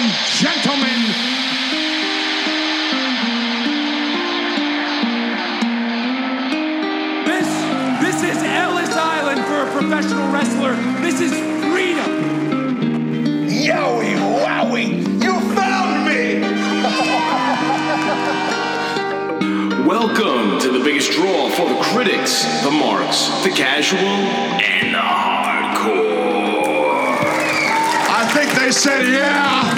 and gentlemen, This, this is Ellis Island for a professional wrestler. This is freedom. Yowie wowie! You found me! Welcome to the biggest draw for the critics, the marks, the casual, and the hardcore. I think they said yeah. Yeah.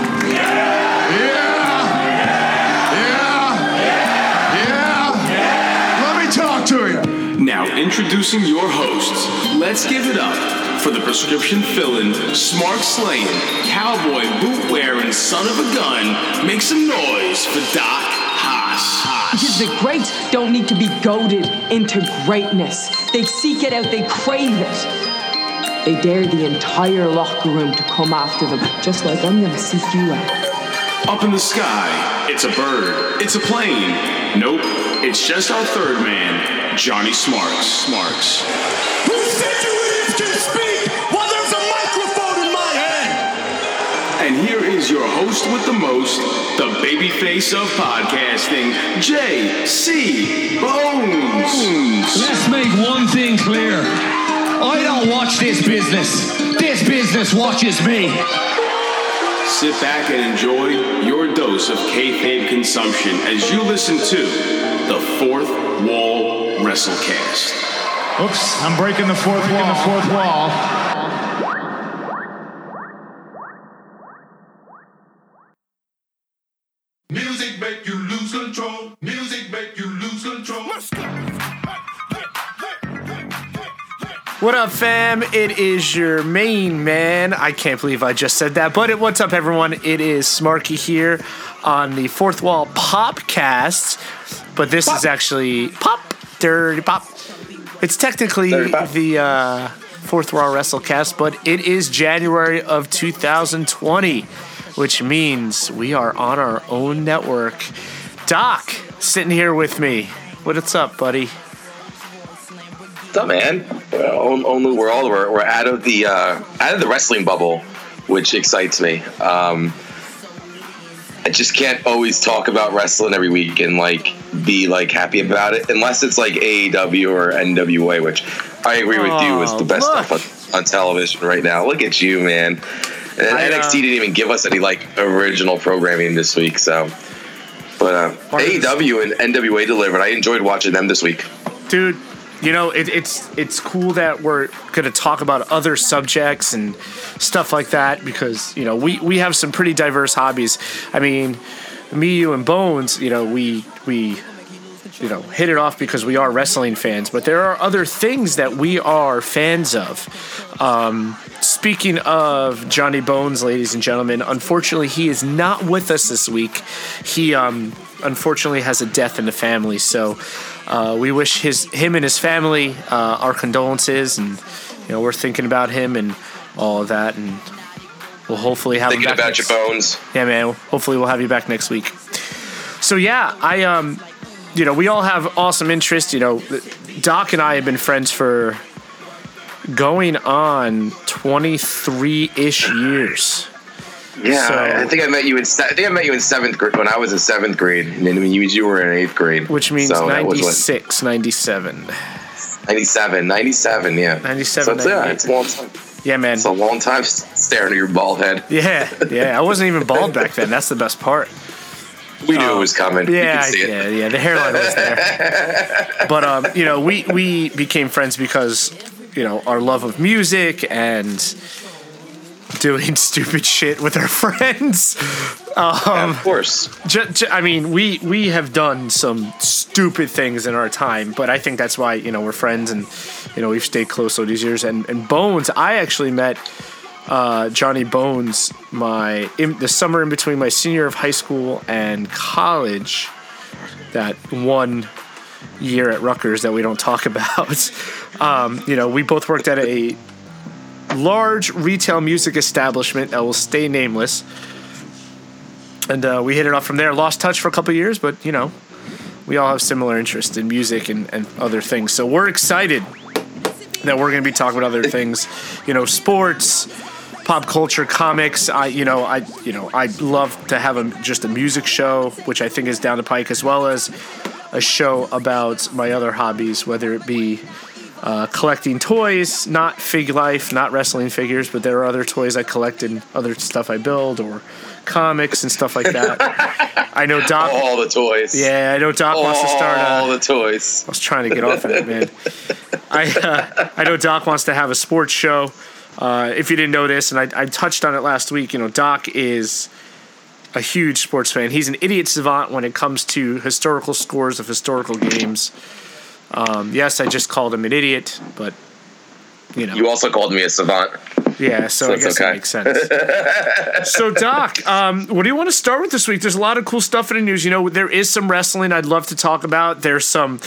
Introducing your hosts, let's give it up for the prescription filling, smart slaying, cowboy boot wearing son of a gun. Make some noise for Doc Haas. Because the greats don't need to be goaded into greatness. They seek it out, they crave it. They dare the entire locker room to come after them, just like I'm gonna seek you out. Up in the sky, it's a bird, it's a plane. Nope, it's just our third man, Johnny Smarks. Smarks. Who said you idiots can speak while there's a microphone in my hand? And here is your host with the most, the babyface of podcasting, J.C. Bones. Let's make one thing clear. I don't watch this business. This business watches me. Sit back and enjoy your dose of kayfabe consumption as you listen to the Fourth Wall WrestleCast. Oops, I'm breaking the fourth wall. The fourth wall. What up, fam? It is your main man. I can't believe I just said that, but it, what's up, everyone? It is Smarky here on the Fourth Wall Popcast, but this is actually Pop Dirty Pop. It's technically Pop. the uh, Fourth Wall WrestleCast, but it is January of 2020, which means we are on our own network. Doc, sitting here with me. What's up, buddy? Up, man? Only we're all we're, we're out of the uh, out of the wrestling bubble, which excites me. Um, I just can't always talk about wrestling every week and like be like happy about it, unless it's like AEW or NWA, which I agree with you is the best Oh, stuff on, on television right now. Look at you, man. And I, uh, NXT didn't even give us any like original programming this week, so. But uh, Part of this- AEW and NWA delivered. I enjoyed watching them this week. dude you know it, it's it's cool that we're going to talk about other subjects and stuff like that because you know we we have some pretty diverse hobbies. I mean me you and bones you know we we you know hit it off because we are wrestling fans but there are other things that we are fans of. Um, speaking of johnny bones ladies and gentlemen unfortunately he is not with us this week. He um, unfortunately has a death in the family so uh, we wish his him and his family uh, our condolences and you know we're thinking about him and all of that and we'll hopefully have him Thinking back about next- your bones. yeah, man. Hopefully, we'll have you back next week. So yeah, I um, you know, we all have awesome interests. You know, Doc and I have been friends for going on twenty three ish years. Yeah, So- I think I met you in. se- I think I met you in seventh grade when I was in seventh grade, and then when you, you were in eighth grade, Which means so that was what, 96, 97. 97, 97, yeah, 97, So it's, yeah, it's a long time. Yeah, man. It's a long time staring at your bald head. Yeah, yeah. I wasn't even bald back then. That's the best part. We knew it was coming. Yeah, could see it. yeah, yeah. The hairline was there. but um, you know, we we became friends because you know our love of music and doing stupid shit with our friends. Yeah, of course. Ju- ju- I mean, we we have done some stupid things in our time, but I think that's why you know we're friends and you know we've stayed close all these years. And and Bones, I actually met uh, Johnny Bones my in, the summer in between my senior year of high school and college. That one year at Rutgers that we don't talk about. Um, you know, we both worked at a large retail music establishment that will stay nameless and uh, we hit it off from there. Lost touch for a couple years, but you know, we all have similar interests in music and, and other things. So we're excited that we're going to be talking about other things, you know, sports, pop culture, comics. I, you know, I, you know, I love to have a just a music show, which I think is down the pike, as well as a show about my other hobbies, whether it be uh, collecting toys, not Fig Life, not wrestling figures, but there are other toys I collect and other stuff I build, or comics and stuff like that. I know Doc. All the toys. Yeah, I know Doc wants to start. All the toys. I was trying to get off of it, man. I uh, I know Doc wants to have a sports show. Uh, if you didn't know this, and I, I touched on it last week, you know, Doc is a huge sports fan. He's an idiot savant when it comes to historical scores of historical games. Um, yes, I just called him an idiot, but you know, You also called me a savant. yeah, so, So I guess okay. that makes sense. so, Doc, um, what do you want to start with this week? There's a lot of cool stuff in the news. You know, there is some wrestling I'd love to talk about. There's some,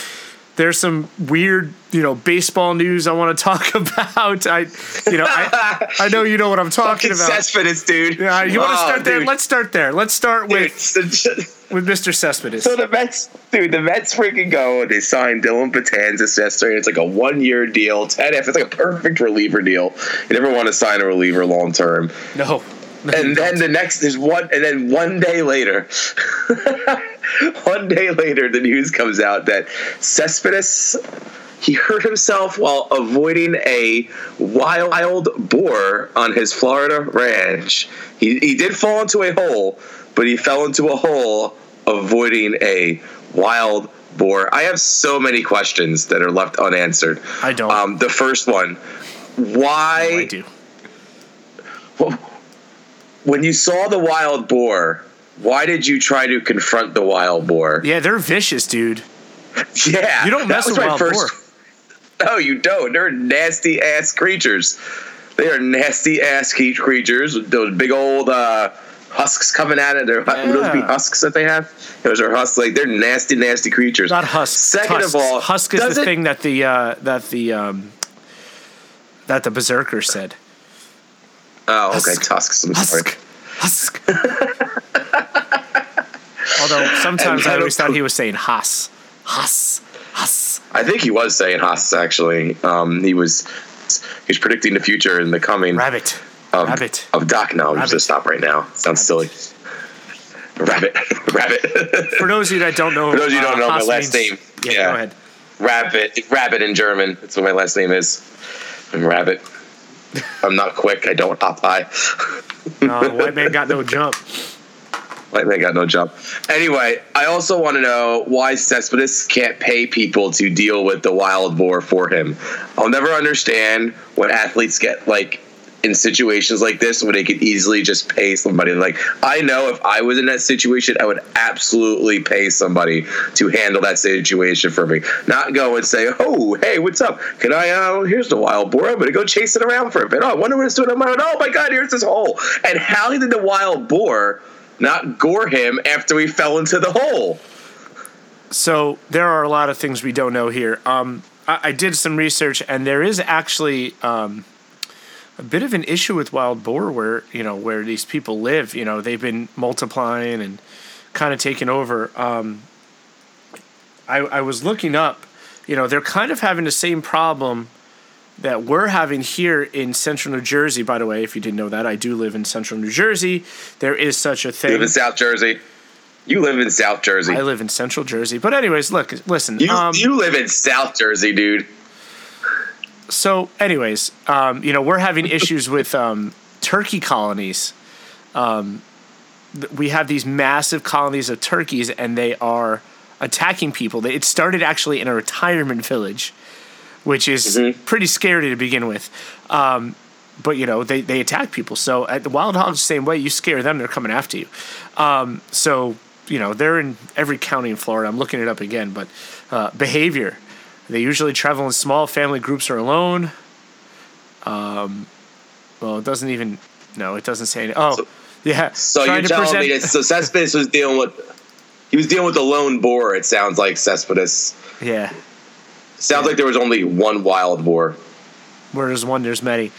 there's some weird, you know, baseball news I want to talk about. I, you know, I, I know you know what I'm talking about. Cespedes, dude. Yeah, you want to Oh, start there? Let's start there. Let's start Dude, with with Mr. Cespedes. so the Mets, dude, the Mets freaking go and they signed Dellin Betances yesterday. It's like a one-year deal, ten F. It's like a perfect reliever deal. You never want to sign a reliever long term. No. No, And then the next is one, and then one day later, one day later, the news comes out that Cespedes he hurt himself while avoiding a wild boar on his Florida ranch. He he did fall into a hole, but he fell into a hole avoiding a wild boar. I have so many questions that are left unanswered. I don't. Um, the first one, why? I do. when you saw the wild boar, why did you try to confront the wild boar? Yeah, they're vicious, dude. Yeah, You don't mess with wild first- boar. No, you don't. They're nasty ass creatures. They are nasty ass creatures those big old uh, husks coming at it. They're would those be husks that they have. Those are husks. Like they're nasty, nasty creatures. Not husk. Second tusks. of all, husk is the doesn't- thing that the uh, that the um, that the berserker said. Oh, okay, Husk. tusks. I'm sorry. Husk. Husk. Although sometimes I always thought he was saying Haas. Haas. Haas. I think he was saying husks. Actually, um, he was. He was predicting the future and the coming. Rabbit. Of, Rabbit. of Doc. No, I'm just gonna stop right now. Sounds silly. Rabbit, rabbit. For those of you that don't know, For those of you who uh, don't know my last means- name, Yeah, yeah. go ahead. rabbit, rabbit in German. That's what my last name is. I'm rabbit. I'm not quick. I don't hop high. No, white man got no jump. White man got no jump. Anyway, I also want to know why Cespedes can't pay people to deal with the wild boar for him. I'll never understand when athletes get like in situations like this when they could easily just pay somebody. Like I know if I was in that situation, I would absolutely pay somebody to handle that situation for me. Not go and say, "Oh, hey, what's up? Can I? Uh, here's the wild boar. I'm gonna go chase it around for a bit. Oh, I wonder what it's doing. Oh my god, here's this hole. And how did the wild boar not gore him after he fell into the hole? So there are a lot of things we don't know here. Um, I, I did some research, and there is actually um, a bit of an issue with wild boar, where you know where these people live. You know they've been multiplying and kind of taking over. Um, I, I was looking up. You know they're kind of having the same problem that we're having here in central New Jersey. By the way, if you didn't know that, I do live in central New Jersey. There is such a thing. You live in South Jersey. You live in South Jersey. I live in central Jersey. But anyways, look, listen. you, um, you live in South Jersey, dude. So anyways um, you know we're having issues with um, turkey colonies. Um, th- we have these massive colonies of turkeys and they are attacking people. It started actually in a retirement village which is pretty scary to begin with. Um, but you know they, they attack people. So at the wild hogs the same way you scare them they're coming after you. Um, so you know they're in every county in florida. I'm looking it up again but uh, behavior they usually travel in small family groups or alone. Um, well, it doesn't even. No, it doesn't say. Any, oh, So- yeah. So you're telling present- me that so Cespedes was dealing with he was dealing with the lone boar. It sounds like Cespedes. Yeah. Sounds like there was only one wild boar. Where there's one, there's many.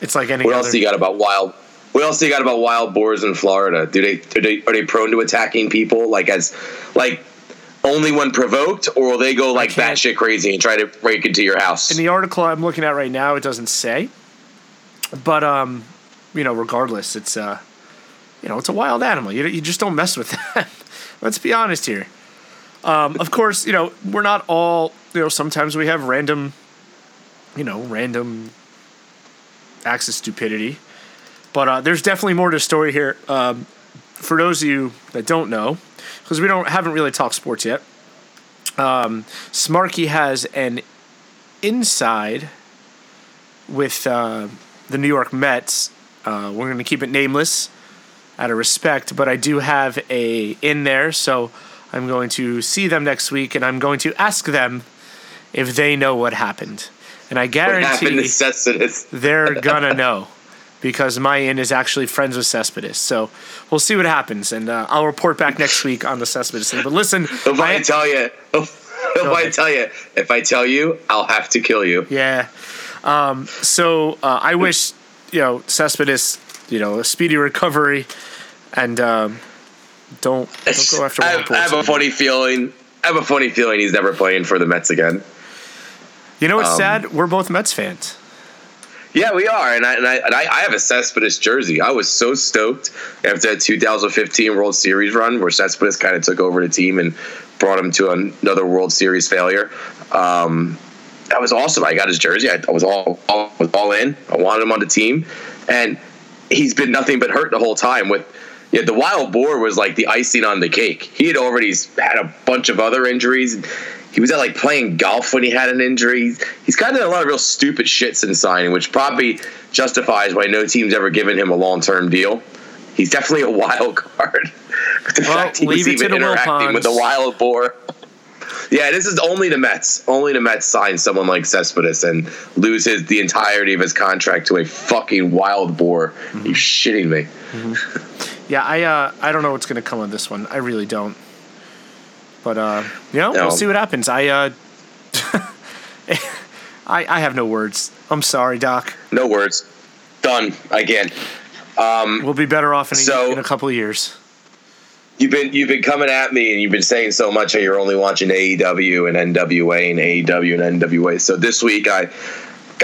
It's like any What other. else do you got about wild? What else do you got about wild boars in Florida? Do they are they are they prone to attacking people? Like as like only when provoked, or will they go like batshit crazy and try to break into your house? In the article I'm looking at right now, it doesn't say, but um, you know, regardless, it's uh, you know, it's a wild animal. You you just don't mess with them. Let's be honest here. Um, of course, you know, we're not all. You know, sometimes we have random, you know, random acts of stupidity. But uh, there's definitely more to the story here. Um, for those of you that don't know, because we don't haven't really talked sports yet, um, Smarky has an inside with uh, the New York Mets. Uh, we're going to keep it nameless out of respect, but I do have a in there, so I'm going to see them next week, and I'm going to ask them if they know what happened. And I guarantee they're gonna know because my in is actually friends with Cespedes. So we'll see what happens, and uh, I'll report back next week on the Cespedes thing. But listen, If I I- tell you, if I ahead. tell you, if I tell you, I'll have to kill you. yeah. Um, so uh, I wish you know Cespedes, you know, a speedy recovery, and um, don't don't go after. I have, I have a funny feeling. I have a funny feeling he's never playing for the Mets again. You know what's um, sad? We're both Mets fans. Yeah, we are, and I and I, and I, I have a Cespedes jersey. I was so stoked after that 2015 World Series run where Cespedes kind of took over the team and brought him to another World Series failure. Um, that was awesome. I got his jersey. I, I was all, all was all in. I wanted him on the team, and he's been nothing but hurt the whole time. With yeah, the wild boar was like the icing on the cake. He had already had a bunch of other injuries. He was at like playing golf when he had an injury. He's kind of done a lot of real stupid shit since signing, which probably justifies why no team's ever given him a long term deal. He's definitely a wild card. But the Well, fact he was leave it even the interacting with the wild boar. Yeah, this is only the Mets. Only the Mets sign someone like Cespedes and lose his the entirety of his contract to a fucking wild boar. Mm-hmm. You shitting me? Yeah, I uh, I don't know what's gonna come of this one. I really don't. But uh, you know, No. we'll see what happens. I uh, I I have no words. I'm sorry, Doc. No words. Done again. Um, We'll be better off in a, So- in a couple of years. You've been you've been coming at me and you've been saying so much how you're only watching AEW and NWA and AEW and NWA. So this week I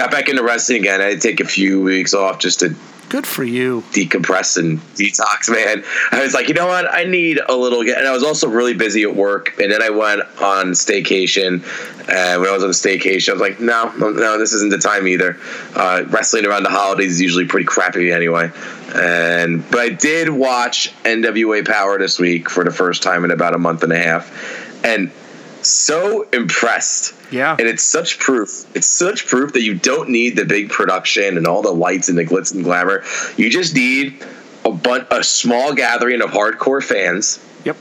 got back into wrestling again. I had to take a few weeks off just to Good for you. decompress and detox, man. I was like, you know what? I need a little. Get and I was also really busy at work. And then I went on staycation. And when I was on staycation, I was like, no, no, no this isn't the time either. Uh, wrestling around the holidays is usually pretty crappy anyway. And but I did watch NWA Power this week for the first time in about a month and a half, and so impressed. Yeah. And it's such proof. It's such proof that you don't need the big production and all the lights and the glitz and glamour. You just need a bun- a small gathering of hardcore fans, Yep.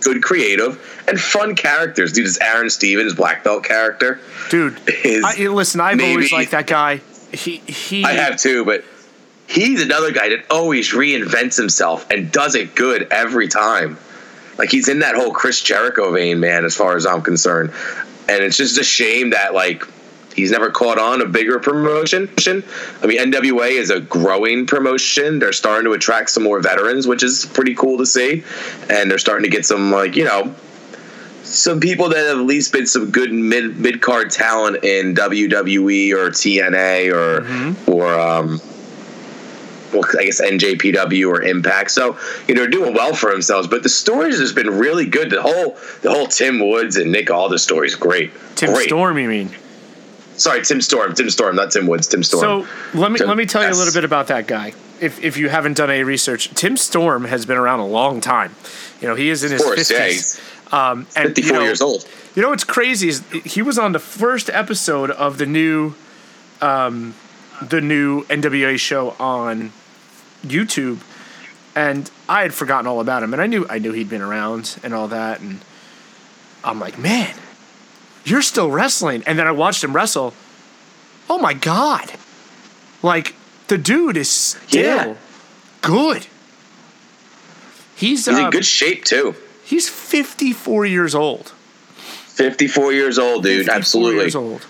good creative, and fun characters. Dude, this Aaron Stevens black belt character. Dude, Is I, listen, I've maybe- always liked that guy. He he. I have too, but he's another guy that always reinvents himself and does it good every time. Like he's in that whole Chris Jericho vein, man, as far as I'm concerned. And it's just a shame that like he's never caught on a bigger promotion. I mean, NWA is a growing promotion. They're starting to attract some more veterans, which is pretty cool to see. And they're starting to get some like, you know, some people that have at least been some good mid mid card talent in WWE or TNA or or um, well, I guess NJPW or Impact. So you know, doing well for themselves. But the stories has been really good. The whole the whole Tim Woods and Nick All the stories great. Tim great. Storm, you mean? Sorry, Tim Storm. Tim Storm, not Tim Woods. Tim Storm. So let me Tim- let me tell you a little bit about that guy. If if you haven't done any research, Tim Storm has been around a long time. You know, he is in his of course, yeah, fifties. Um, and 54 you know, years old. You know what's crazy is he was on the first episode of the new, um, the new NWA show on YouTube, and I had forgotten all about him, and I knew I knew he'd been around and all that, and I'm like, man, you're still wrestling, and then I watched him wrestle. Oh my god, like the dude is still Yeah. good. He's He's in uh, good shape too. he's 54 years old. 54 years old, dude. 54 Absolutely. years old.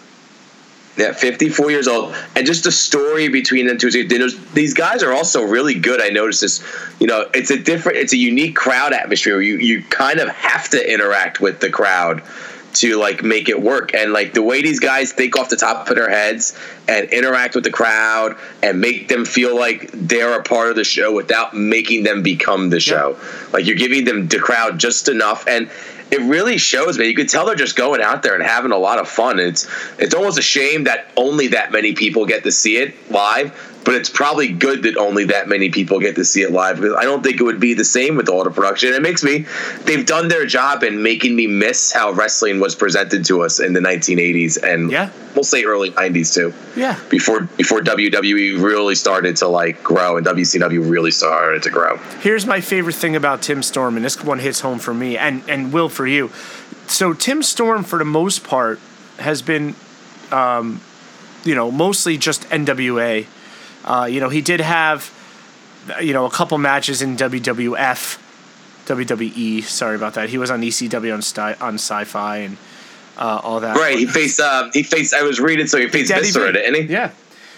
Yeah, 54 years old. And just the story between them two. These guys are also really good. I noticed this. You know, it's a different, it's a unique crowd atmosphere. You, you kind of have to interact with the crowd to like make it work. And like the way these guys think off the top of their heads and interact with the crowd and make them feel like they're a part of the show without making them become the show. Yeah. Like you're giving them the crowd just enough. And it really shows, man. You could tell they're just going out there and having a lot of fun. It's it's almost a shame that only that many people get to see it live but it's probably good that only that many people get to see it live because I don't think it would be the same with all the production. It makes me they've done their job in making me miss how wrestling was presented to us in the 1980s and yeah. we'll say early 90s too. Yeah. Before before WWE really started to like grow and WCW really started to grow. Here's my favorite thing about Tim Storm and this one hits home for me and and will for you. So Tim Storm for the most part has been um, you know, mostly just NWA uh, you know, he did have, you know, a couple matches in WWF, WWE. Sorry about that. He was on ECW on Sci- on Sci-Fi and uh, all that. Right. He faced. Uh, he faced. I was reading, so he faced Daddy Viscera, didn't he? Yeah.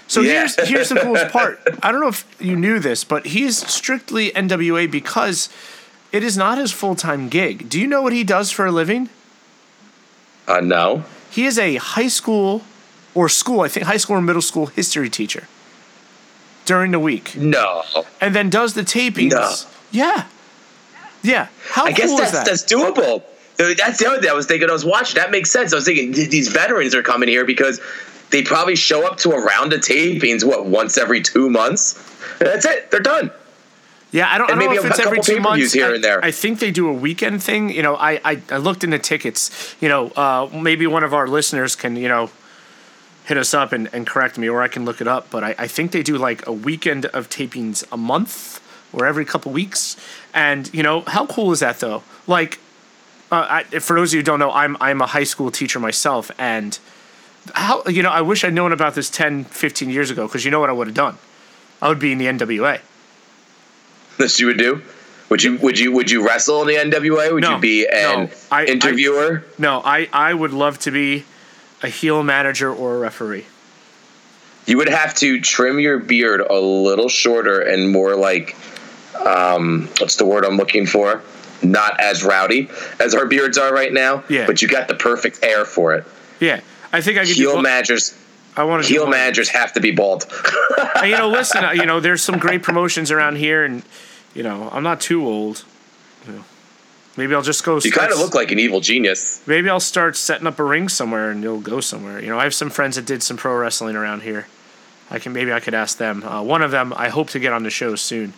So yeah. here's here's the coolest part. I don't know if you knew this, but he's strictly NWA because it is not his full time gig. Do you know what he does for a living? Uh, no. He is a high school or school, I think high school or middle school history teacher during the week. No. And then does the tapings. No. Yeah. Yeah. How I cool guess that's, that? that's doable. That's the other thing I was thinking. I was watching. That makes sense. I was thinking these veterans are coming here because they probably show up to a round of tapings. What once every two months? That's it. They're done. Yeah, I don't, I don't know if it's every two months. Here I, and there. I think they do a weekend thing. You know, I, I, I looked into tickets. You know, uh, maybe one of our listeners can you know hit us up and, and correct me, or I can look it up. But I, I think they do like a weekend of tapings a month or every couple weeks. And you know how cool is that though? Like, uh, I, for those of you who don't know, I'm I'm a high school teacher myself, and how you know I wish I'd known about this 10, 15 years ago because you know what I would have done? I would be in the NWA. This you would do? Would you would you would you wrestle in the NWA? Would no, you be an no, I, interviewer? I, no, I I would love to be a heel manager or a referee? You would have to trim your beard a little shorter and more like, um, what's the word I'm looking for? Not as rowdy as our beards are right now. Yeah. But you got the perfect air for it. Yeah, I think I could. Heel do managers. I want to. Heel managers have to be bald. you know, listen. You know, there's some great promotions around here, and you know, I'm not too old. You know, Maybe I'll just go. You kind of look like an evil genius. Maybe I'll start setting up a ring somewhere, and you'll go somewhere. You know, I have some friends that did some pro wrestling around here. I can maybe I could ask them. Uh, one of them I hope to get on the show soon.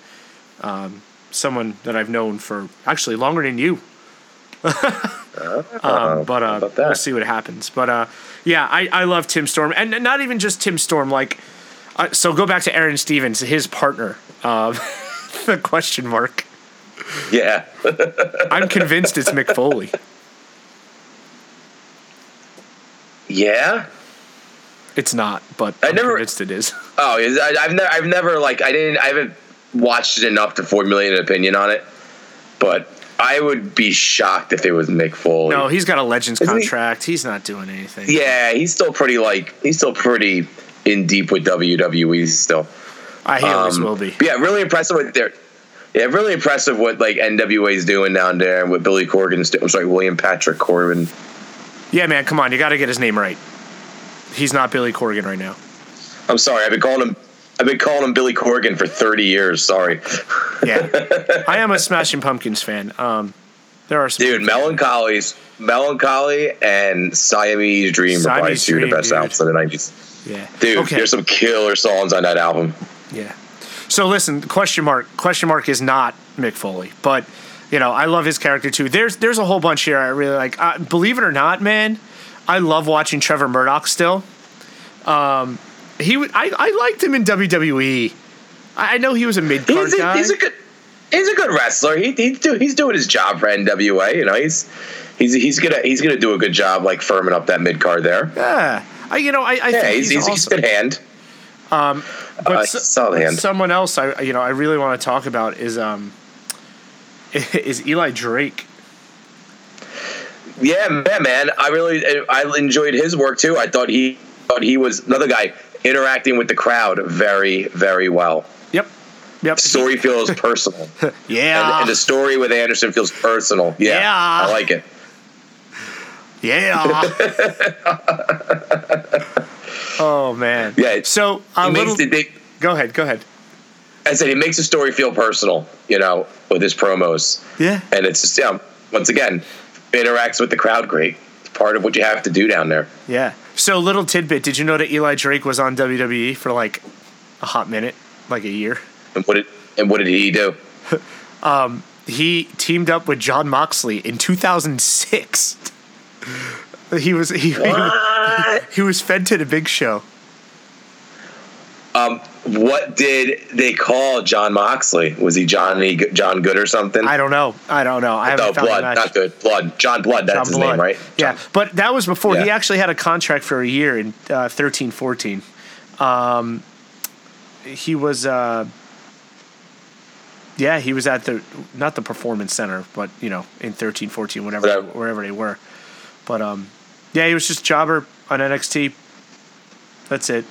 Um, someone that I've known for actually longer than you. uh, um, but uh, we'll see what happens. But uh, yeah, I, I love Tim Storm, and not even just Tim Storm. Like, uh, so go back to Aaron Stevens, his partner. Uh, the question mark. Yeah. I'm convinced it's Mick Foley. Yeah. It's not, but I I'm never convinced it is. Oh, I, have never, I've never like, I didn't, I haven't watched it enough to formulate an opinion on it, but I would be shocked if it was Mick Foley. No, he's got a Legends Isn't contract. He? He's not doing anything. Yeah, he's still pretty like, he's still pretty in deep with WWE still. I he always um, will be. Yeah, really impressive with their yeah, really impressive what like NWA is doing down there and what Billy Corgan's doing. I'm sorry, William Patrick Corgan. Yeah, man, come on, you got to get his name right. He's not Billy Corgan right now. I'm sorry, I've been calling him. I've been calling him Billy Corgan for 30 years. Sorry. yeah, I am a Smashing Pumpkins fan. Um, there are some dude, Mellon melancholy, and Siamese Dream Siamese are probably two of the best dude. albums of the 90s. Yeah, dude, okay. there's some killer songs on that album. Yeah. So listen, question mark. Question mark is not Mick Foley, but you know I love his character too. There's there's a whole bunch here I really like. Uh, believe it or not, man, I love watching Trevor Murdoch still. Um, he I I liked him in WWE. I, I know he was a mid card guy. He's a good he's a good wrestler. He, he's, do, he's doing his job for NWA. You know, he's he's he's gonna he's gonna do a good job like firming up that mid card there. Yeah, I, you know I, I yeah he's, he's, he's, a good hand. Um, but uh, so, someone else I you know I really want to talk about is um is Eli Drake. Yeah, man, man. I really I enjoyed his work too. I thought he thought he was another guy interacting with the crowd very, very well. Yep. Yep. Story feels personal. Yeah. And, and the story with Anderson feels personal. Yeah. Yeah. I like it. Yeah. oh man. Yeah. So a little. the big, Go ahead. Go ahead. I said he makes the story feel personal, you know, with his promos. Yeah. And it's just, yeah, once again, interacts with the crowd great. It's part of what you have to do down there. Yeah. So little tidbit. Did you know that Eli Drake was on WWE for like a hot minute, like a year? And what did and what did he do? Um, he teamed up with Jon Moxley in 2006. He was he, he, he was fed to the Big Show. Um, what did they call Jon Moxley? Was he Johnny John Good or something? I don't know. I don't know. I haven't no, found Blood, the match. not Good. Blood. John Blood. That's John his Blood. name, right? Yeah, but that was before he actually had a contract for a year in uh, thirteen fourteen. Um, he was, uh, yeah, he was at the not the performance center, but you know, in thirteen fourteen, whatever, Whatever. wherever they were. But um, yeah, he was just jobber on NXT. That's it.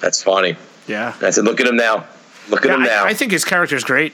That's funny. Yeah, That's it. look at him now. Look at Yeah, him now. I, I think his character's great.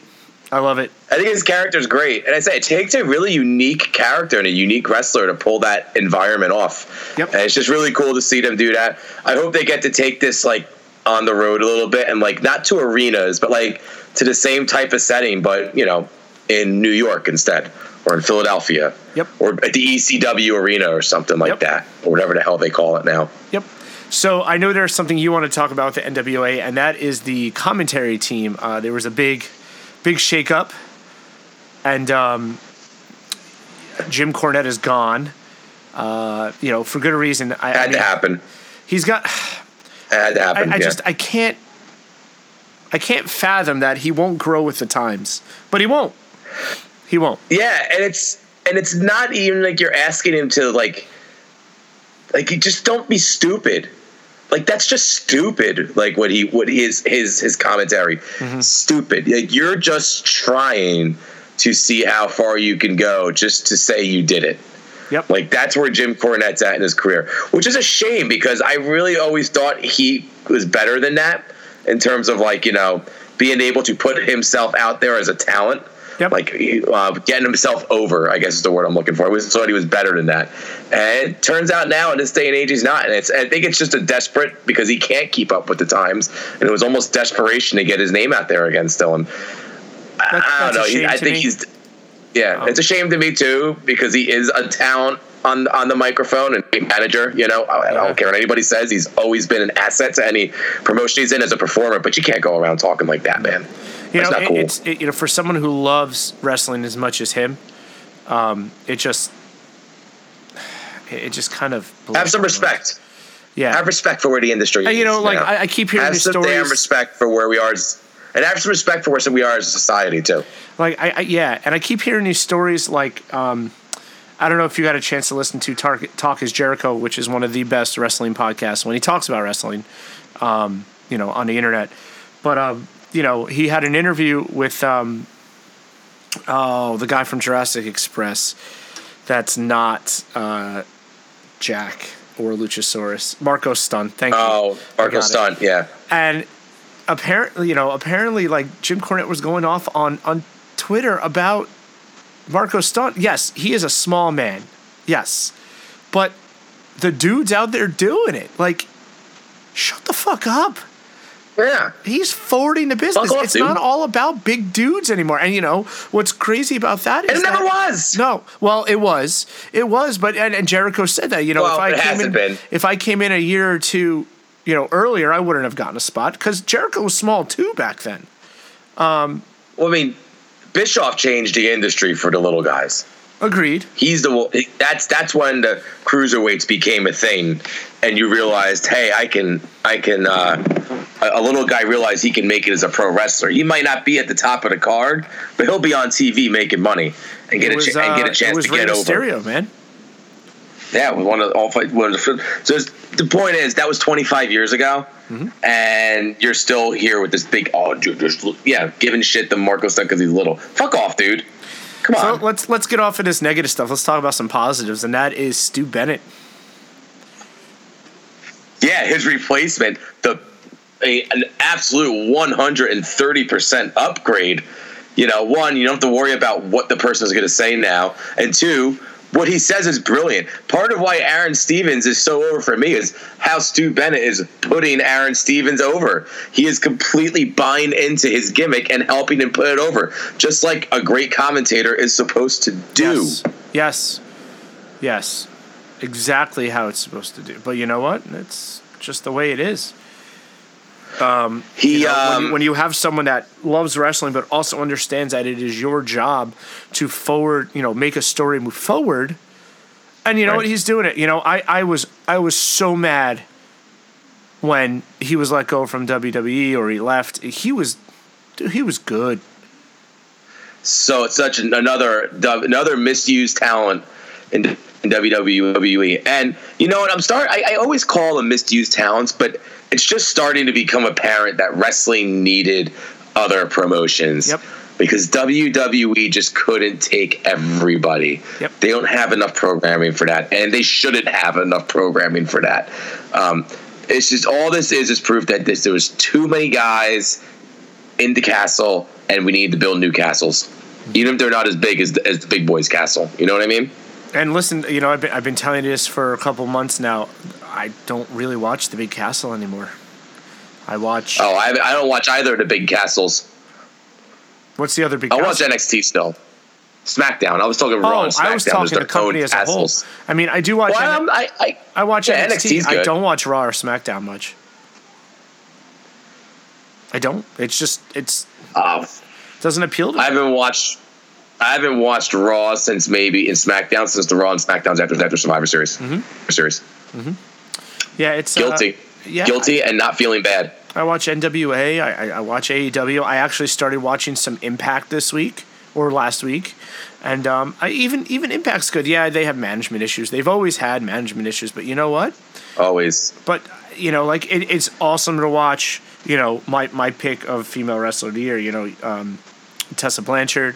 I love it. I think his character's great, and I say it takes a really unique character and a unique wrestler to pull that environment off. Yep. And it's just really cool to see them do that. I hope they get to take this like on the road a little bit and like not to arenas, but like to the same type of setting, but you know, in New York instead, or in Philadelphia, Yep. or at the ECW arena or something like Yep. that, or whatever the hell they call it now. Yep. So I know there's something you want to talk about with the NWA, and that is the commentary team. Uh, there was a big, big shakeup, and um, Jim Cornette is gone. Uh, you know, for good reason. I, I Had mean, to happen. He's got. Had to I, happen. I yeah. just I can't. I can't fathom that he won't grow with the times, but he won't. He won't. Yeah, and it's and it's not even like you're asking him to like like just don't be stupid. Like that's just stupid. Like what he what his his his commentary. Mm-hmm. Stupid. Like you're just trying to see how far you can go just to say you did it. Yep. Like that's where Jim Cornette's at in his career, which is a shame because I really always thought he was better than that in terms of like you know being able to put himself out there as a talent. Yep. Like uh, getting himself over, I guess is the word I'm looking for. I always thought he was better than that, and it turns out now in this day and age he's not. And it's I think it's just a desperate because he can't keep up with the times, and it was almost desperation to get his name out there again still. And That's, I don't know. He, I think me. he's. Yeah, it's a shame to me too because he is a talent on on the microphone and a manager. You know, I, I don't care what anybody says. He's always been an asset to any promotion he's in as a performer. But you can't go around talking like that, man. You know, it- cool. it's it, you know for someone who loves wrestling as much as him, um, it just it just kind of Have some respect. Yeah, Have respect for where the industry is. you know, like, I- I keep hearing have these some damn respect for where we are, as, and have some respect for where we are as a society too. like I, I yeah, and I keep hearing these stories. Like um, I don't know if you got a chance to listen to Talk, Talk is Jericho, which is one of the best wrestling podcasts when he talks about wrestling, um, you know, on the internet. But um, you know, he had an interview with um, oh the guy from Jurassic Express. That's not uh, Jack or Luchasaurus. Marko Stunt. Thank you. Oh, Marko got it. Stunt, yeah. and apparently, you know, apparently, like Jim Cornette was going off on on Twitter about Marko Stunt. Yes, he is a small man. Yes, but the dudes out there doing it, like, shut the fuck up. Yeah. He's forwarding the business. Off, it's dude. not all about big dudes anymore. And you know what's crazy about that is It never that- was. No, well, it was, it was, but and, and Jericho said that. You know, Well, if I it came hasn't in, been. if I came in a year or two, you know, earlier, I wouldn't have gotten a spot because Jericho was small too back then. Um, well, I mean, Bischoff changed the industry for the little guys. Agreed. He's the that's that's when the cruiserweights became a thing, and you realized, hey, I can I can. Uh, a little guy realized he can make it as a pro wrestler. He might not be at the top of the card, but he'll be on TV making money and get It a ch- and get uh, a chance it was to get Rey over. Mysterio, man. Yeah, one of the, all fight. One of the, so the point is that was 25 years ago, Mm-hmm. and you're still here with this big oh dude, just yeah, giving shit to Marko Stunt because he's little. Fuck off, dude. Come So on. let's let's get off of this negative stuff. Let's talk about some positives, and that is Stu Bennett. yeah, his replacement, the a, an absolute 130% upgrade. You know, one, you don't have to worry about what the person is going to say now, and two, what he says is brilliant. Part of why Aaron Stevens is so over for me is how Stu Bennett is putting Aaron Stevens over. He is completely buying into his gimmick and helping him put it over, just like a great commentator is supposed to do. Yes. Yes. Yes. Exactly how it's supposed to do. But you know what? It's just the way it is. He You know, when, um, you, when you have someone that loves wrestling but also understands that it is your job to forward, you know, make a story move forward, and you know Right. what he's doing it. You know, I I was I was so mad when he was let go from WWE or he left. He was dude, he was good. so it's such an, another another misused talent in, in WWE. And you know what? I'm start. I, I always call them misused talents, but it's just starting to become apparent that wrestling needed other promotions. Yep. Because WWE just couldn't take everybody. Yep. They don't have enough programming for that, and they shouldn't have enough programming for that. Um, it's just all this is is proof that this, there was too many guys in the castle, and we need to build new castles, even if they're not as big as the, as the big boys castle. You know what I mean? And listen, you know, I've been I've been telling you this for a couple months now. I don't really watch the Big Castle anymore. I watch. Oh, I, I don't watch either of the big castles. What's the other big? I watch castle? NXT still. SmackDown. I was talking about Raw Oh, and SmackDown. I was talking the company as a whole. I mean, I do watch. Well, N- I, I, I watch yeah, NXT. I don't watch Raw or SmackDown much. I don't. It's just it's uh, doesn't appeal to me. I haven't watched. I haven't watched Raw since maybe in SmackDown since the Raw and SmackDowns after after Survivor Series. Mm-hmm. Series. Yeah, it's uh, Guilty. yeah, Guilty and not feeling bad. I watch NWA. I, I, I watch AEW. I actually started watching some Impact this week or last week, and um, I even even Impact's good. Yeah, they have management issues. They've always had management issues, but you know what? Always. But you know, like it, it's awesome to watch. You know, my my pick of female wrestler of the year. You know, um, Tessa Blanchard,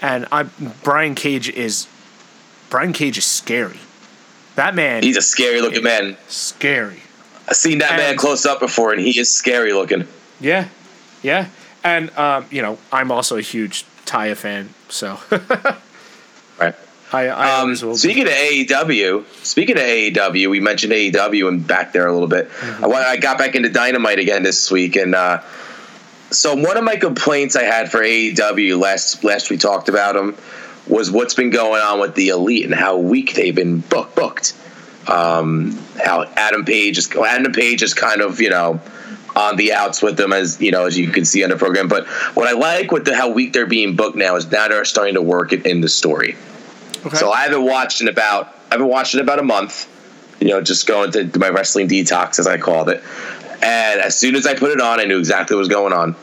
and I Brian Cage is Brian Cage is scary. That man, He's a scary looking man. scary. I've seen that man close up before, and he is scary looking. Yeah, yeah, and um, you know, I'm also a huge Taya fan, so Right. I, I Um, will. be. speaking of AEW, speaking of AEW, we mentioned AEW and back there a little bit. Mm-hmm. I, I got back into Dynamite again this week, and uh, so one of my complaints I had for AEW last last we talked about them was what's been going on with the Elite and how weak they've been book, booked. Um, how Adam Page is Adam Page is kind of you know on the outs with them as you know as you can see on the program. But what I like with the how weak they're being booked now is now they're starting to work it in the story. Okay. So I haven't watched in about I haven't watched in about a month. You know, just going to my wrestling detox as I called it. And as soon as I put it on, I knew exactly what was going on.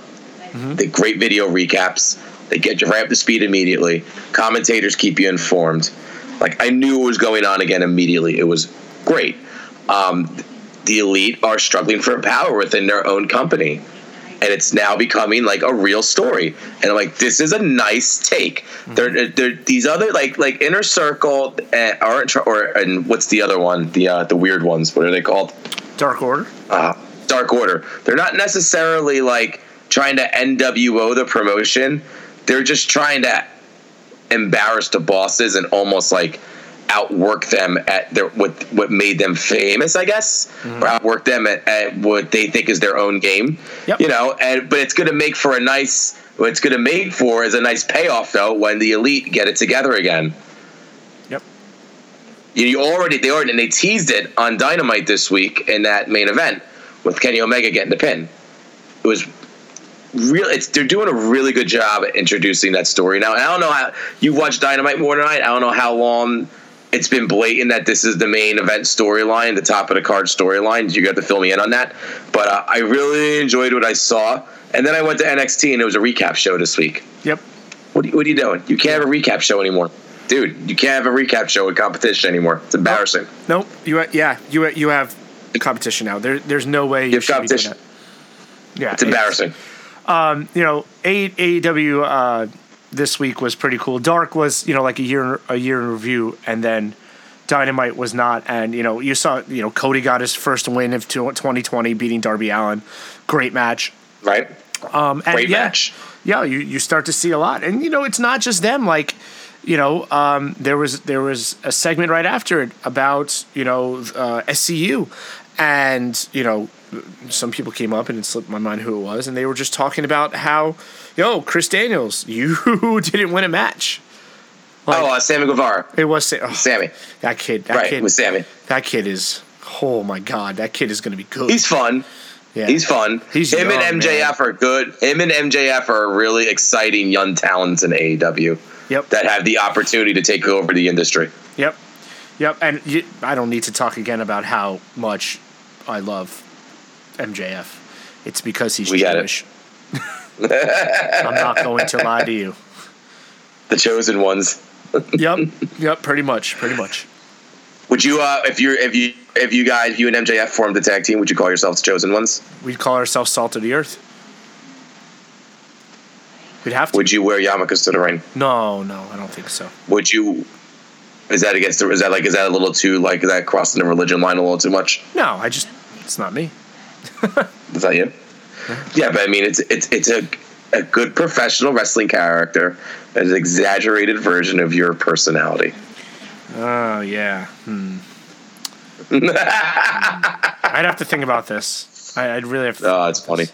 The great video recaps. They get you right up to speed immediately. Commentators keep you informed. Like I knew what was going on again immediately. It was great. Um, the elite are struggling for power within their own company and it's now becoming like a real story. And I'm like, this is a nice take. They're, they're these other like like inner circle and aren't tr- or and what's the other one? The uh, the weird ones. What are they called? Dark Order. Uh, Dark Order. They're not necessarily like trying to NWO the promotion. They're just trying to embarrass the bosses and almost like outwork them at their what what made them famous, I guess, mm-hmm. or outwork them at, at what they think is their own game. Yep. You know, and but it's going to make for a nice. What it's going to make for is a nice payoff though when the elite get it together again. Yep. You, you already they already and they teased it on Dynamite this week in that main event with Kenny Omega getting the pin. It was real. It's they're doing a really good job at introducing that story. Now I don't know how you watched Dynamite more tonight. I. Don't know how long it's been blatant that this is the main event storyline, the top of the card storyline. You got to fill me in on that, but uh, I really enjoyed what I saw. And then I went to NXT and it was a recap show this week. Yep. What are, you- what are you doing? You can't have a recap show anymore, dude. You can't have a recap show with competition anymore. It's embarrassing. Nope. You ha- yeah. You you have competition now. There there's no way you You have should be doing competition. that. Yeah. It's embarrassing. You know, A- AEW uh, this week was pretty cool. Dark was, you know, like a year a year in review, and then Dynamite was not. And you know, you saw you know Cody got his first win of 2020, beating Darby Allin. Great match. Right. Um, and Great yeah, match. Yeah, you, you start to see a lot, and you know it's not just them. Like, you know, um, there was there was a segment right after it about you know uh, SCU, and you know some people came up and it slipped my mind who it was, and they were just talking about how, yo, Chris Daniels, you didn't win a match. oh, uh, Sammy Guevara. It was Sa- oh, Sammy. that kid. That Right, kid with Sammy. That kid is. Oh my god, that kid is going to be good. He's fun. yeah. He's fun. He's Him young, and MJF are good. Him and MJF are really exciting young talents in AEW Yep. that have the opportunity to take over the industry. Yep. Yep. And you, I don't need to talk again about how much I love MJF. It's because he's We. Jewish. I'm not going to lie to you. The chosen ones. Yep. Yep. Pretty much. Pretty much. Would you, uh, if you're, if you, if you guys, you and MJF formed a tag team, would you call yourselves chosen ones? We'd call ourselves salt of the earth. We'd have to. Would you wear yarmulkes to the ring? no, no, I don't think so. Would you? Is that against? The, is that like? Is that a little too like? Is that crossing the religion line a little too much? No, I just. It's not me. Is that you? Yeah, but I mean, it's it's it's a a good professional wrestling character, an exaggerated version of your personality. Oh yeah. Hmm. I'd have to think about this. I, I'd really have to. Oh, it's funny.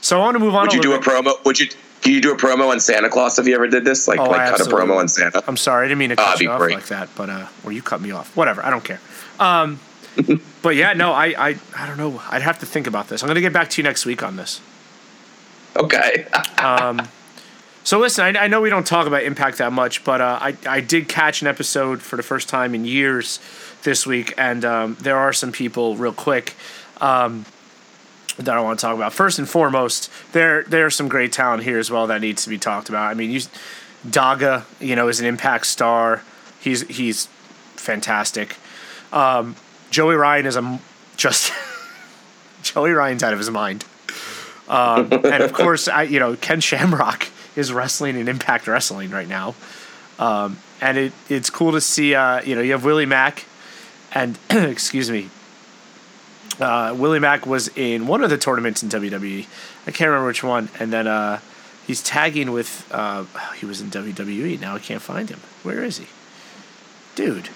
So I want to move on. Would you do a bit. promo? Would you? Can you do a promo on Santa Claus if you ever did this? Like, Oh, like cut a promo on Santa. I'm sorry, I didn't mean to Oh, cut that'd you off great. like that, but uh, or you cut me off. Whatever, I don't care. Um, but yeah, no, I, I, I don't know. I'd have to think about this. I'm gonna get back to you next week on this. Okay. um, So listen, I, I know we don't talk about Impact that much, but uh, I I did catch an episode for the first time in years this week, and um, there are some people real quick. Um, that I want to talk about. First and foremost, there there's some great talent here as well that needs to be talked about. I mean, you, Daga, you know, is an Impact star. He's he's fantastic. Um, Joey Ryan is a just Joey Ryan's out of his mind. Um, and of course, I you know Ken Shamrock is wrestling in Impact Wrestling right now, um, and it it's cool to see. Uh, you know, you have Willie Mack, and excuse me, uh, Willie Mack was in one of the tournaments in WWE. I can't remember which one. And then uh, he's tagging with. Uh, he was in WWE. Now I can't find him. Where is he, dude?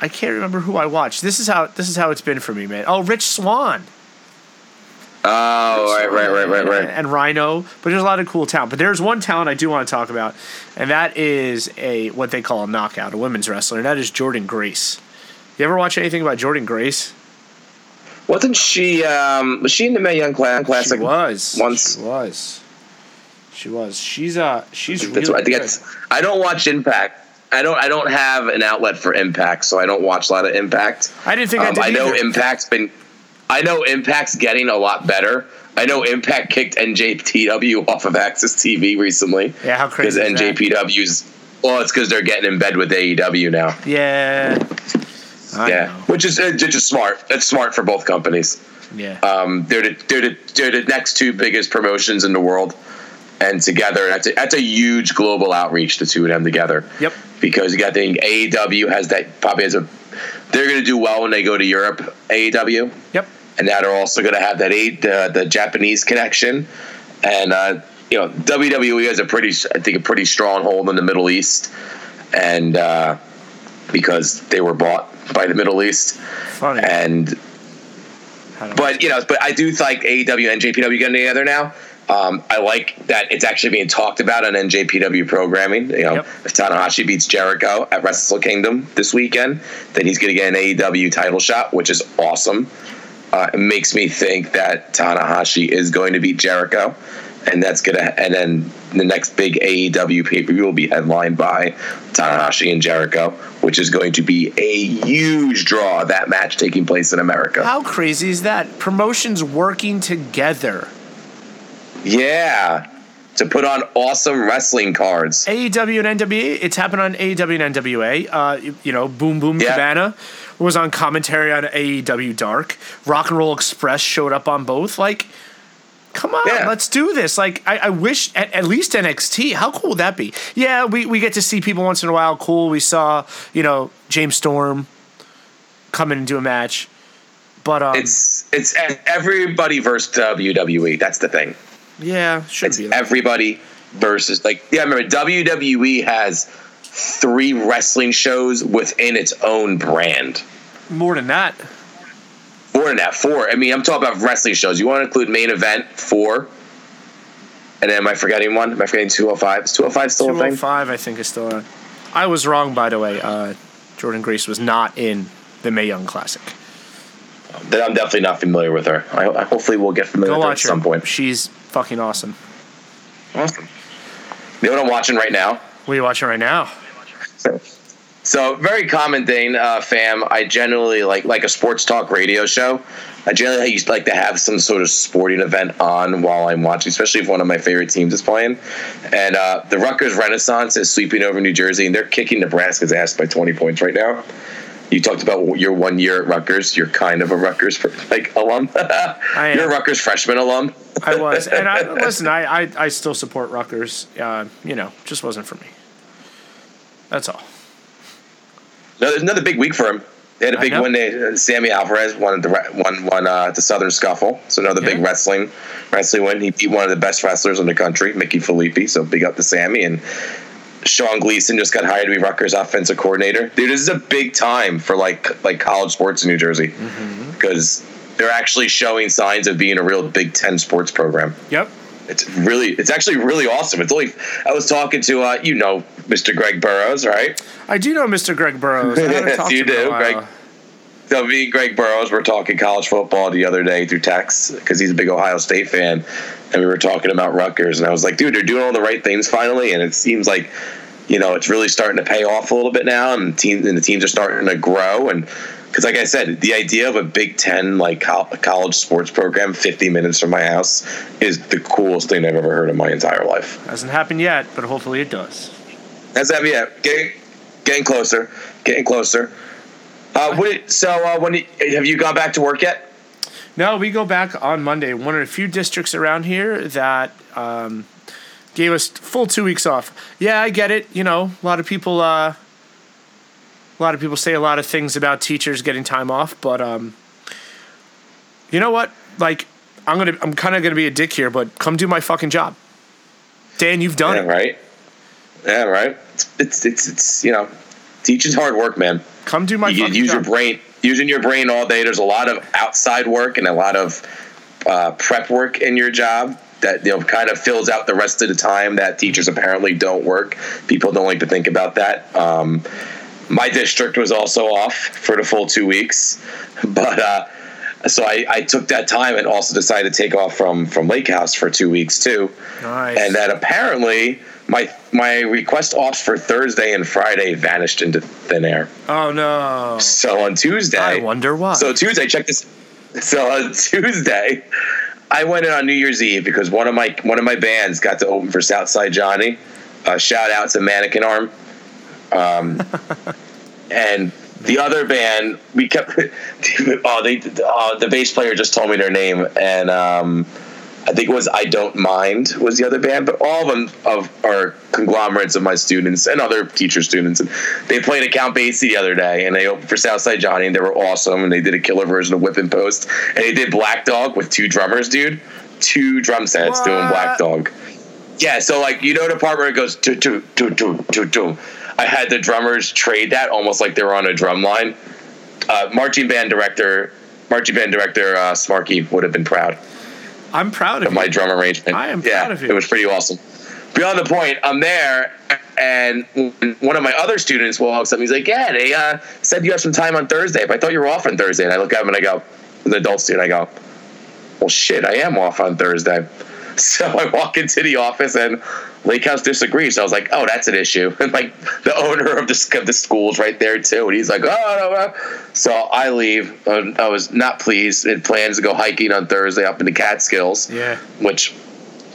I can't remember who I watched. This is how this is how it's been for me, man. Oh, Rich Swann Oh, right, right, right, right, right. and Rhino. But there's a lot of cool talent. But there's one talent I do want to talk about, and that is a what they call a knockout, a women's wrestler, and that is Jordynne Grace. You ever watch anything about Jordynne Grace? Wasn't she? Um, was she in the Mae Young Cla- Classic? She was. once. She was. She was. She's uh she's That's really I think. good. I don't watch Impact. I don't. I don't have an outlet for Impact, so I don't watch a lot of Impact. I didn't think I Um, did I know either. Impact's been. I know Impact's getting a lot better. I know Impact kicked NJPW off of Access TV recently. Yeah, how crazy Because? NJPW's. Well, it's because they're getting in bed with AEW now. Yeah. I yeah, know. which is uh, just smart. It's smart for both companies. Yeah. Um, they're the, they're the they're the next two biggest promotions in the world, and together that's a, that's a huge global outreach. The two of them together. Yep. Because you got the AEW has that probably has a. They're going to do well when they go to Europe. AEW. Yep. And now they're also going to have that a the, the Japanese connection, and uh, you know WWE has a pretty I think a pretty strong hold in the Middle East, and uh, because they were bought by the Middle East, Funny. and but you know, but I do like AEW and NJPW getting together now. Um, I like that it's actually being talked about on NJPW programming. You know, Yep. if Tanahashi beats Jericho at Wrestle Kingdom this weekend, then he's going to get an AEW title shot, which is awesome. Uh, it makes me think that Tanahashi is going to beat Jericho, and that's gonna. And then the next big AEW pay per view will be headlined by Tanahashi and Jericho, which is going to be a huge draw. That match taking place in America. How crazy is that? Promotions working together. Yeah. To put on awesome wrestling cards. AEW and NWA. It's happened on AEW and NWA. Uh, you, know, Boom Boom Yeah. Cabana was on commentary on AEW Dark. Rock and Roll Express showed up on both. Like, Come on, Yeah. let's do this. Like, I, I wish at, at least NXT. How cool would that be? Yeah, we, we get to see people once in a while. Cool. We saw, you know, James Storm come in and do a match. But um, It's it's everybody versus WWE. That's the thing. Yeah, should It's be. Everybody versus like yeah. Remember WWE has three wrestling shows within its own brand. More than that. More than that, four. I mean, I'm talking about wrestling shows. You want to include main event four, and then am I forgetting one? Am I forgetting 205? Is 205 still a thing? 205, I think, is still on. I was wrong, by the way. Uh, Jordynne Grace was not in the Mae Young Classic. Then I'm definitely not familiar with her. I, I hopefully we'll get familiar Go with her at her. some point. She's fucking awesome. Awesome. You know what I'm watching right now? What are you watching right now? So very common thing, uh, fam. I generally like like a sports talk radio show. I generally used like to have some sort of sporting event on while I'm watching, especially if one of my favorite teams is playing. And uh, the Rutgers Renaissance is sweeping over New Jersey, and they're kicking Nebraska's ass by 20 points right now. You talked about your one year at Rutgers. You're kind of a Rutgers like alum. am. You're a Rutgers freshman alum. I was, and I listen. I, I, I still support Rutgers. Uh, you know, just wasn't for me. That's all. No, there's another big week for him. They had a big one. They, Sammy Alvarez won the won won uh, the Southern Scuffle, so another big wrestling wrestling win. He beat one of the best wrestlers in the country, Mickey Filippi. So big up to Sammy and Sean Gleason just got hired to be Rutgers offensive coordinator. Dude, this is a big time for like like college sports in New Jersey Mm-hmm. because they're actually showing signs of being a real Big Ten sports program. Yep. It's really, it's actually really awesome. It's only, I was talking to, uh, you know, Mr. Greg Burrows, right? I do know Mr. Greg Burrows. I Yes, you to him in do. Greg. So me and Greg Burrows were talking college football the other day through text because he's a big Ohio State fan, and we were talking about Rutgers, and I was like, dude, they're doing all the right things finally, and it seems like, you know, it's really starting to pay off a little bit now, and teams and the teams are starting to grow, and because like I said, the idea of a Big Ten like college sports program, fifty minutes from my house, is the coolest thing I've ever heard in my entire life. Hasn't happened yet, but hopefully it does. That's that. yet getting getting closer, getting closer. Uh, what, so, uh, when have you gone back to work yet? No, we go back on Monday. One of the few districts around here that um, gave us full two weeks off. Yeah, I get it. You know, a lot of people, uh, a lot of people say a lot of things about teachers getting time off, but um, you know what? Like, I'm gonna, I'm kind of gonna be a dick here, but come do my fucking job. Dan, you've done Yeah, it. right. Yeah, right. It's, it's it's it's you know, teaching's hard work, man. Come do my you use job. your brain, using your brain all day. There's a lot of outside work and a lot of uh, prep work in your job that you know kind of fills out the rest of the time that teachers apparently don't work. People don't like to think about that. Um, my district was also off for the full two weeks, but uh, so I, I took that time and also decided to take off from from Lake House for two weeks too. Nice. And that apparently my my request offs for Thursday and Friday vanished into thin air. oh no. So on Tuesday, I wonder why. So Tuesday, check this. So on Tuesday, I went in on New Year's Eve because one of my one of my bands got to open for Southside Johnny. Uh, shout out to Mannequin Arm. Um, and the other band, we kept. oh, they. Uh, the bass player just told me their name, and um, I think it was I Don't Mind was the other band, but all of them of are conglomerates of my students and other teacher students. And they played at Count Basie the other day, and they opened for Southside Johnny, and they were awesome. And they did a killer version of Whipping Post, and they did Black Dog with two drummers, dude, two drum sets doing Black Dog. Yeah, so like you know the part where it goes do do do do do do. I had the drummers trade that almost like they were on a drum line. Uh, marching band director, marching band director uh, Smarky would have been proud I'm proud of of my you. drum arrangement. I am yeah, proud of you. It was pretty awesome. Beyond the point, I'm there, and one of my other students walks up. He's like, "Yeah, they uh, said you have some time on Thursday, but I thought you were off on Thursday." And I look at him and I go, "The adult student." I go, "Well, shit, I am off on Thursday." So I walk into the office and Lake House disagrees. So I was like, "Oh, that's an issue." And like the owner of the of the school's right there too, and he's like, "Oh." No, no. So I leave. I was not pleased. Had plans to go hiking on Thursday up in the Catskills Yeah. which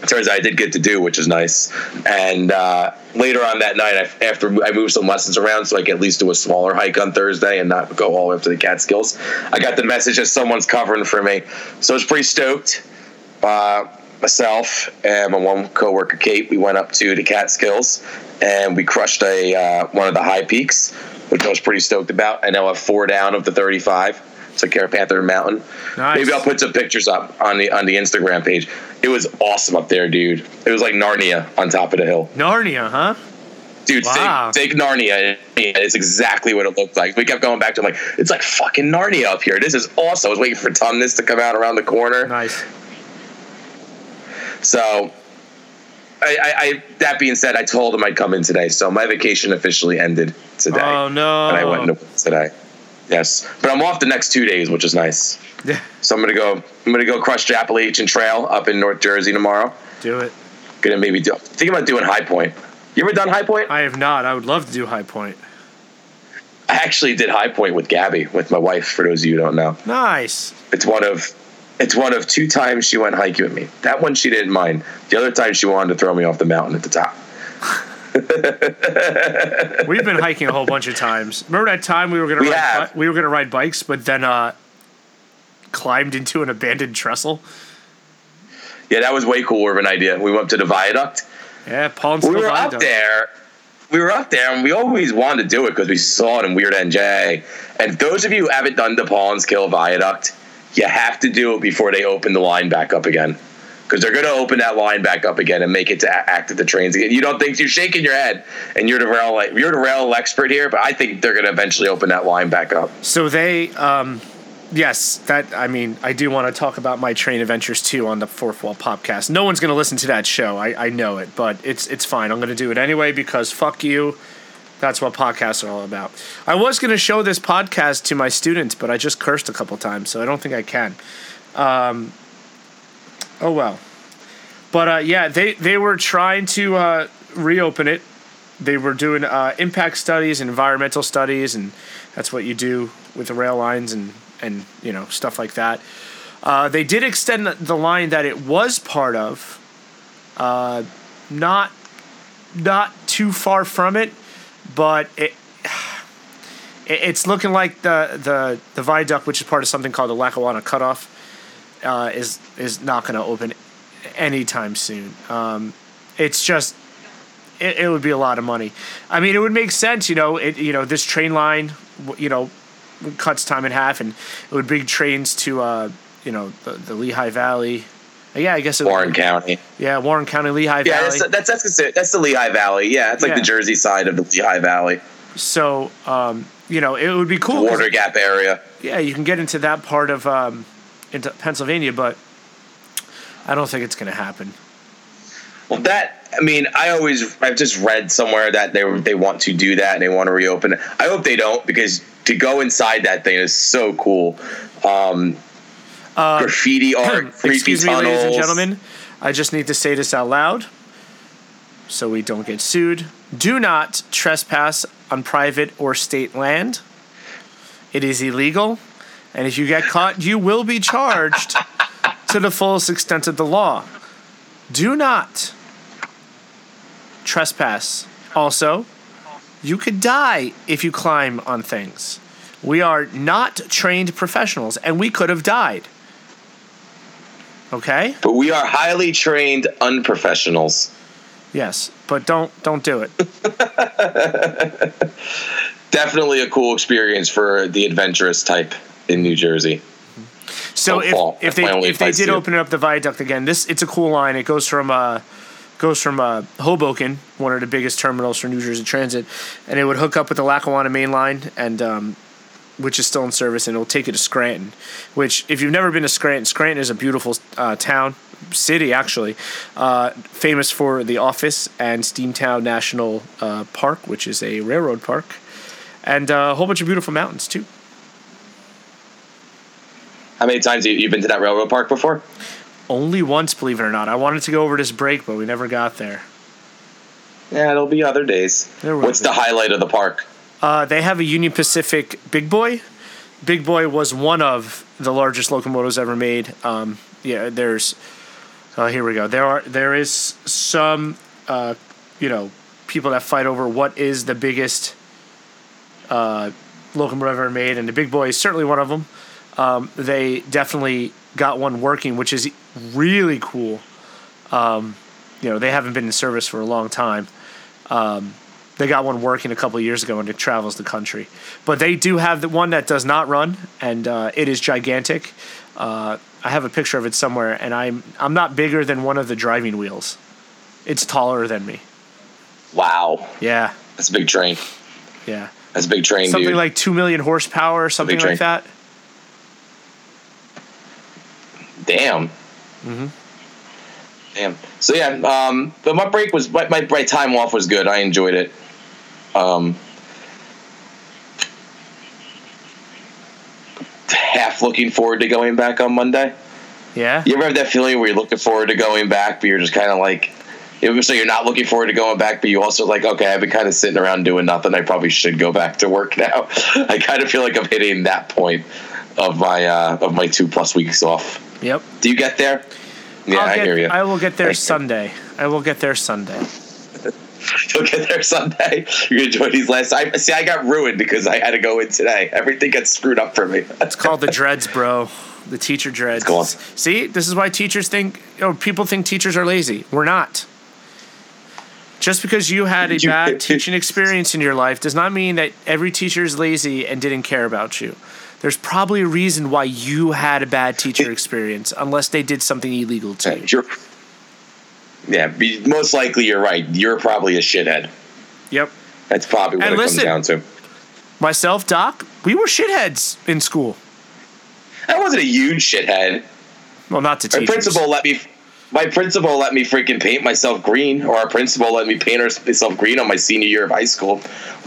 turns out I did get to do, which is nice. And uh, later on that night, I, after I moved some lessons around, so I could at least do a smaller hike on Thursday and not go all the way up to the Catskills, I got the message that someone's covering for me. So I was pretty stoked. Uh, myself and my one coworker Kate, we went up to the Catskills and we crushed a uh, one of the high peaks, which I was pretty stoked about. I now have four down of the 35. Took care of Panther Mountain. Nice. Maybe I'll put some pictures up on the on the Instagram page. It was awesome up there, dude. It was like Narnia on top of the hill. Narnia, huh? Dude, Wow. think, think Narnia. It's exactly what it looked like. We kept going back to like, it's like fucking Narnia up here. This is awesome. I was waiting for Tumnus to come out around the corner. Nice. So, I, I, I that being said, I told him I'd come in today. So my vacation officially ended today. Oh no. And I went into work today. Yes, but I'm off the next two days, which is nice. Yeah, So I'm gonna go. I'm gonna go crush the Appalachian Trail up in North Jersey tomorrow. do it. Gonna maybe do. Think about doing High Point. You ever done High Point? I have not. I would love to do High Point. I actually did High Point with Gabby, with my wife. For those of you who don't know, Nice. it's one of it's one of two times she went hiking with me. That one she didn't mind. The other time she wanted to throw me off the mountain at the top. We've been hiking a whole bunch of times. Remember that time we were gonna We ride, have. we were gonna ride bikes, but then uh, climbed into an abandoned trestle. Yeah, that was way cooler of an idea. We went up to the viaduct. Yeah, and We were up there. We were up there, and we always wanted to do it because we saw it in Weird NJ. And those of you who haven't done the Paulins Kill Viaduct, you have to do it before they open the line back up again. Because they're going to open that line back up again and make it to act at the trains again. You don't think you're shaking your head, and you're the rail you're the rail expert here, but I think they're going to eventually open that line back up. So they, um, yes, that I mean, I do want to talk about my train adventures too on the Fourth Wall podcast. No one's going to listen to that show. I, I know it, but it's it's fine. I'm going to do it anyway because fuck you. That's what podcasts are all about. I was going to show this podcast to my students, but I just cursed a couple times, so I don't think I can. Um, oh well. But uh, yeah, they they were trying to uh, reopen it. They were doing uh, impact studies, environmental studies, and that's what you do with the rail lines and and you know stuff like that. Uh, they did extend the, line that it was part of, uh, not not too far from it, but it. it- It's looking like the, the, the viaduct, which is part of something called the Lackawanna Cutoff, uh, is is not going to open anytime soon. Um, it's just it, it would be a lot of money. I mean, it would make sense, you know. It you know this train line, you know, cuts time in half, and it would bring trains to uh, you know the, the Lehigh Valley. Yeah, I guess it Warren County. Yeah, Warren County, Lehigh Yeah, Valley. that's that's that's, considered, that's the Lehigh Valley. Yeah, it's like Yeah. the Jersey side of the Lehigh Valley, so um, you know, it would be cool. 'cause- Water Gap area. yeah, you can get into that part of um, into Pennsylvania, but I don't think it's going to happen. Well, that I mean, I always I've just read somewhere that they they want to do that and they want to reopen it. I hope they don't because to go inside that thing is so cool. Um, graffiti art, Uh, Excuse me, tunnels. ladies and gentlemen. I just need to say this out loud so we don't get sued. Do not trespass on private or state land. It is illegal. And if you get caught, you will be charged to the fullest extent of the law. Do not trespass. Also, you could die if you climb on things. We are not trained professionals, and we could have died. Okay? But we are highly trained unprofessionals. Yes, but don't don't do it. Definitely a cool experience for the adventurous type in New Jersey. So Don't if, fall. if That's they if they did open up the viaduct again, this it's a cool line. It goes from uh goes from uh, Hoboken, one of the biggest terminals for New Jersey Transit, and it would hook up with the Lackawanna Main Line, and um, which is still in service, and it'll take you to Scranton. Which, if you've never been to Scranton, Scranton is a beautiful uh, town, city actually, uh, famous for the Office and Steamtown National uh, Park, which is a railroad park, and uh, a whole bunch of beautiful mountains too. How many times have you been to that railroad park before? Only once, believe it or not. I wanted to go over this break, but we never got there. Yeah, it'll be other days. What's be. the highlight of the park? Uh, they have a Union Pacific Big Boy. Big Boy was one of the largest locomotives ever made. Um, yeah, there's. Oh, here we go. There are there is some, uh, you know, people that fight over what is the biggest uh, locomotive ever made, and the Big Boy is certainly one of them. Um, they definitely got one working, which is really cool. Um, you know, they haven't been in service for a long time. Um, they got one working a couple of years ago and it travels the country. But they do have the one that does not run, and uh, it is gigantic. Uh, I have a picture of it somewhere, and I'm I'm not bigger than one of the driving wheels. It's taller than me. Wow, Yeah, that's a big train. yeah. That's a big train, Something dude. like two million horsepower or something like that. Damn. Mm-hmm. Damn. So yeah, um, but my break was my, my my time off was good. I enjoyed it. Um, half looking forward to going back on Monday. Yeah. You ever have that feeling where you're looking forward to going back, but you're just kind of like, it was so you're not looking forward to going back, but you also like, okay, I've been kind of sitting around doing nothing. I probably should go back to work now. I kind of feel like I'm hitting that point of my uh, of my two plus weeks off. Yep. Do you get there? Yeah, I hear you. I will get there. Sunday. I will get there Sunday. You'll get there someday. You're gonna enjoy these last. I see. I got ruined because I had to go in today. Everything got screwed up for me. It's called the dreads, bro. The teacher dreads. Go on. See, this is why teachers think, or people think teachers are lazy. We're not. Just because you had a bad teaching experience in your life does not mean that every teacher is lazy and didn't care about you. There's probably a reason why you had a bad teacher experience, unless they did something illegal to you. You're, yeah, be, most likely you're right. You're probably a shithead. Yep. That's probably what And it listen- comes down to. Myself, Doc, we were shitheads in school. I wasn't a huge shithead. Well, not to My teachers. principal let me. My principal let me freaking paint myself green, or our principal let me paint myself green on my senior year of high school.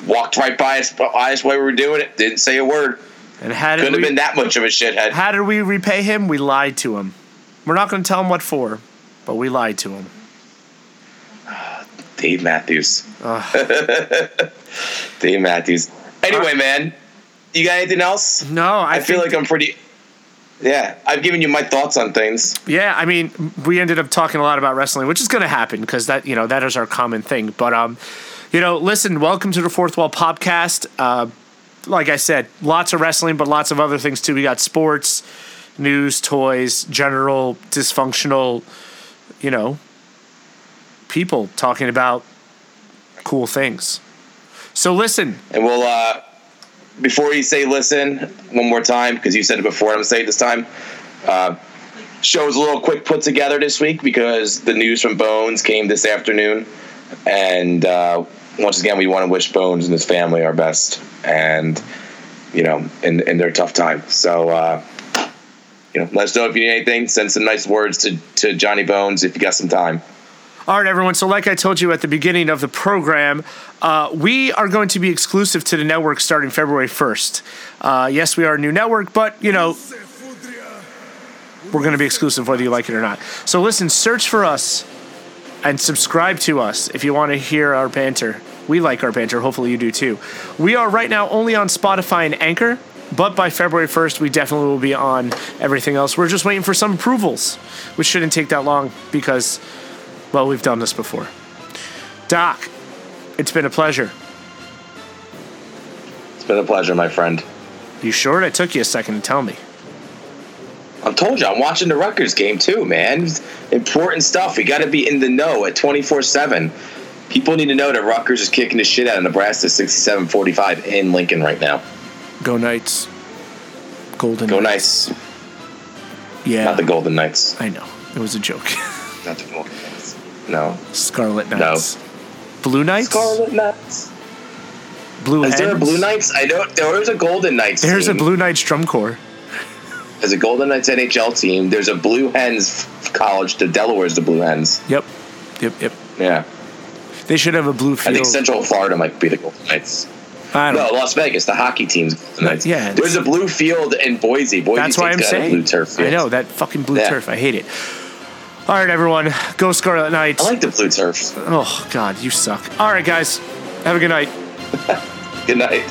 Walked right by us, by us while we were doing it. Didn't say a word. And how did Couldn't we, have been that much of a shithead. How did we repay him? We lied to him. We're not going to tell him what for, but we lied to him. Dave Matthews. Dave Matthews. Anyway, man, you got anything else? No, I, I, feel like I'm pretty. Yeah, I've given you my thoughts on things. Yeah, I mean, we ended up talking a lot about wrestling, which is going to happen because that you know that is our common thing. But um, you know, listen, welcome to the Fourth Wall Podcast. Uh, like I said, lots of wrestling, but lots of other things too. We got sports, news, toys, general dysfunctional, you know, people talking about cool things. So listen, And we'll, uh, before you say listen one more time, because you said it before, I'm going to say it this time. Uh, show's a little quick put together this week because the news from Bones came this afternoon. And uh, once again, we want to wish Bones and his family our best. And, you know, in, in their tough time. So, uh, you know, let us know if you need anything. Send some nice words to, to Johnny Bones if you got some time. All right, everyone. So, like I told you at the beginning of the program, uh, we are going to be exclusive to the network starting February 1st. Uh, yes, we are a new network, but, you know, we're going to be exclusive whether you like it or not. So, listen, search for us and subscribe to us if you want to hear our banter. We like our banter. Hopefully, you do too. We are right now only on Spotify and Anchor. But by February 1st, we definitely will be on everything else. We're just waiting for some approvals, which shouldn't take that long because well, we've done this before. Doc, it's been a pleasure. It's been a pleasure, my friend. You sure? It took you a second to tell me. I told you, I'm watching the Rutgers game too, man. Important stuff. We got to be in the know at 24 7. People need to know that Rutgers is kicking the shit out of Nebraska 67 45 in Lincoln right now. Go Knights. Golden. Go Knights. Yeah. Not the Golden Knights. I know. It was a joke. Not the Golden Knights. No. Scarlet Knights. No. Blue Knights? Scarlet Knights. Blue Is there a Blue Knights? I know there's a Golden Knights. There's a. Blue Knights drum corps. There's a Golden Knights NHL team. There's a Blue Hens college. The Delaware's the Blue Hens. Yep. Yep, yep. Yeah. They should have a blue field. I think Central Florida might be the Golden Knights. I don't No, know. Las Vegas, the hockey team's Golden Knights. yeah, There's a blue field in Boise. Boise That's why I'm State's a saying. blue turf. I know, that fucking blue Yeah. turf. I hate it. All right, everyone. Go Scarlet Knights. I like the blue turfs. oh, God, you suck. All right, guys. Have a good night. Good night.